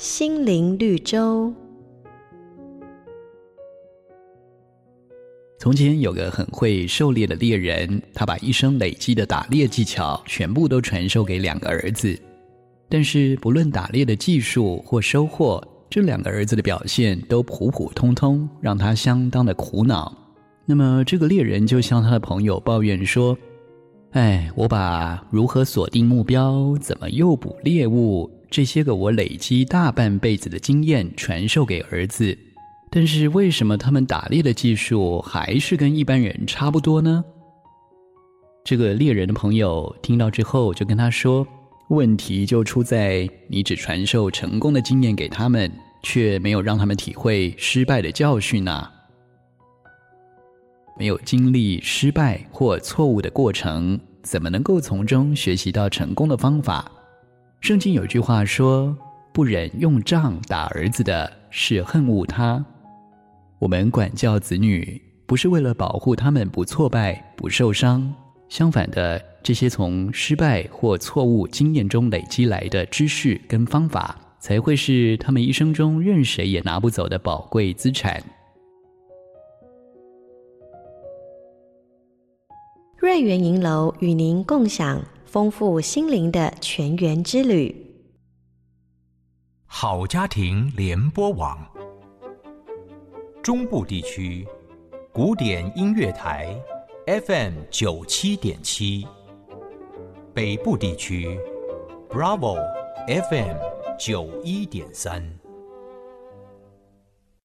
心灵绿洲。从前有个很会狩猎的猎人，他把一生累积的打猎技巧全部都传授给两个儿子。但是不论打猎的技术或收获，这两个儿子的表现都普普通通，让他相当的苦恼。那么这个猎人就向他的朋友抱怨说：“哎，我把如何锁定目标、怎么诱捕猎物这些个我累积大半辈子的经验传授给儿子。”但是为什么他们打猎的技术还是跟一般人差不多呢？这个猎人的朋友听到之后就跟他说：“问题就出在你只传授成功的经验给他们，却没有让他们体会失败的教训啊！没有经历失败或错误的过程，怎么能够从中学习到成功的方法？”圣经有句话说：“不忍用杖打儿子的，是恨恶他。”我们管教子女，不是为了保护他们不挫败、不受伤。相反的，这些从失败或错误经验中累积来的知识跟方法，才会是他们一生中任谁也拿不走的宝贵资产。瑞圆银楼与您共享丰富心灵的全员之旅。好家庭联播网。中部地区古典音乐台 FM 九七点七，北部地区 Bravo FM 九一点三。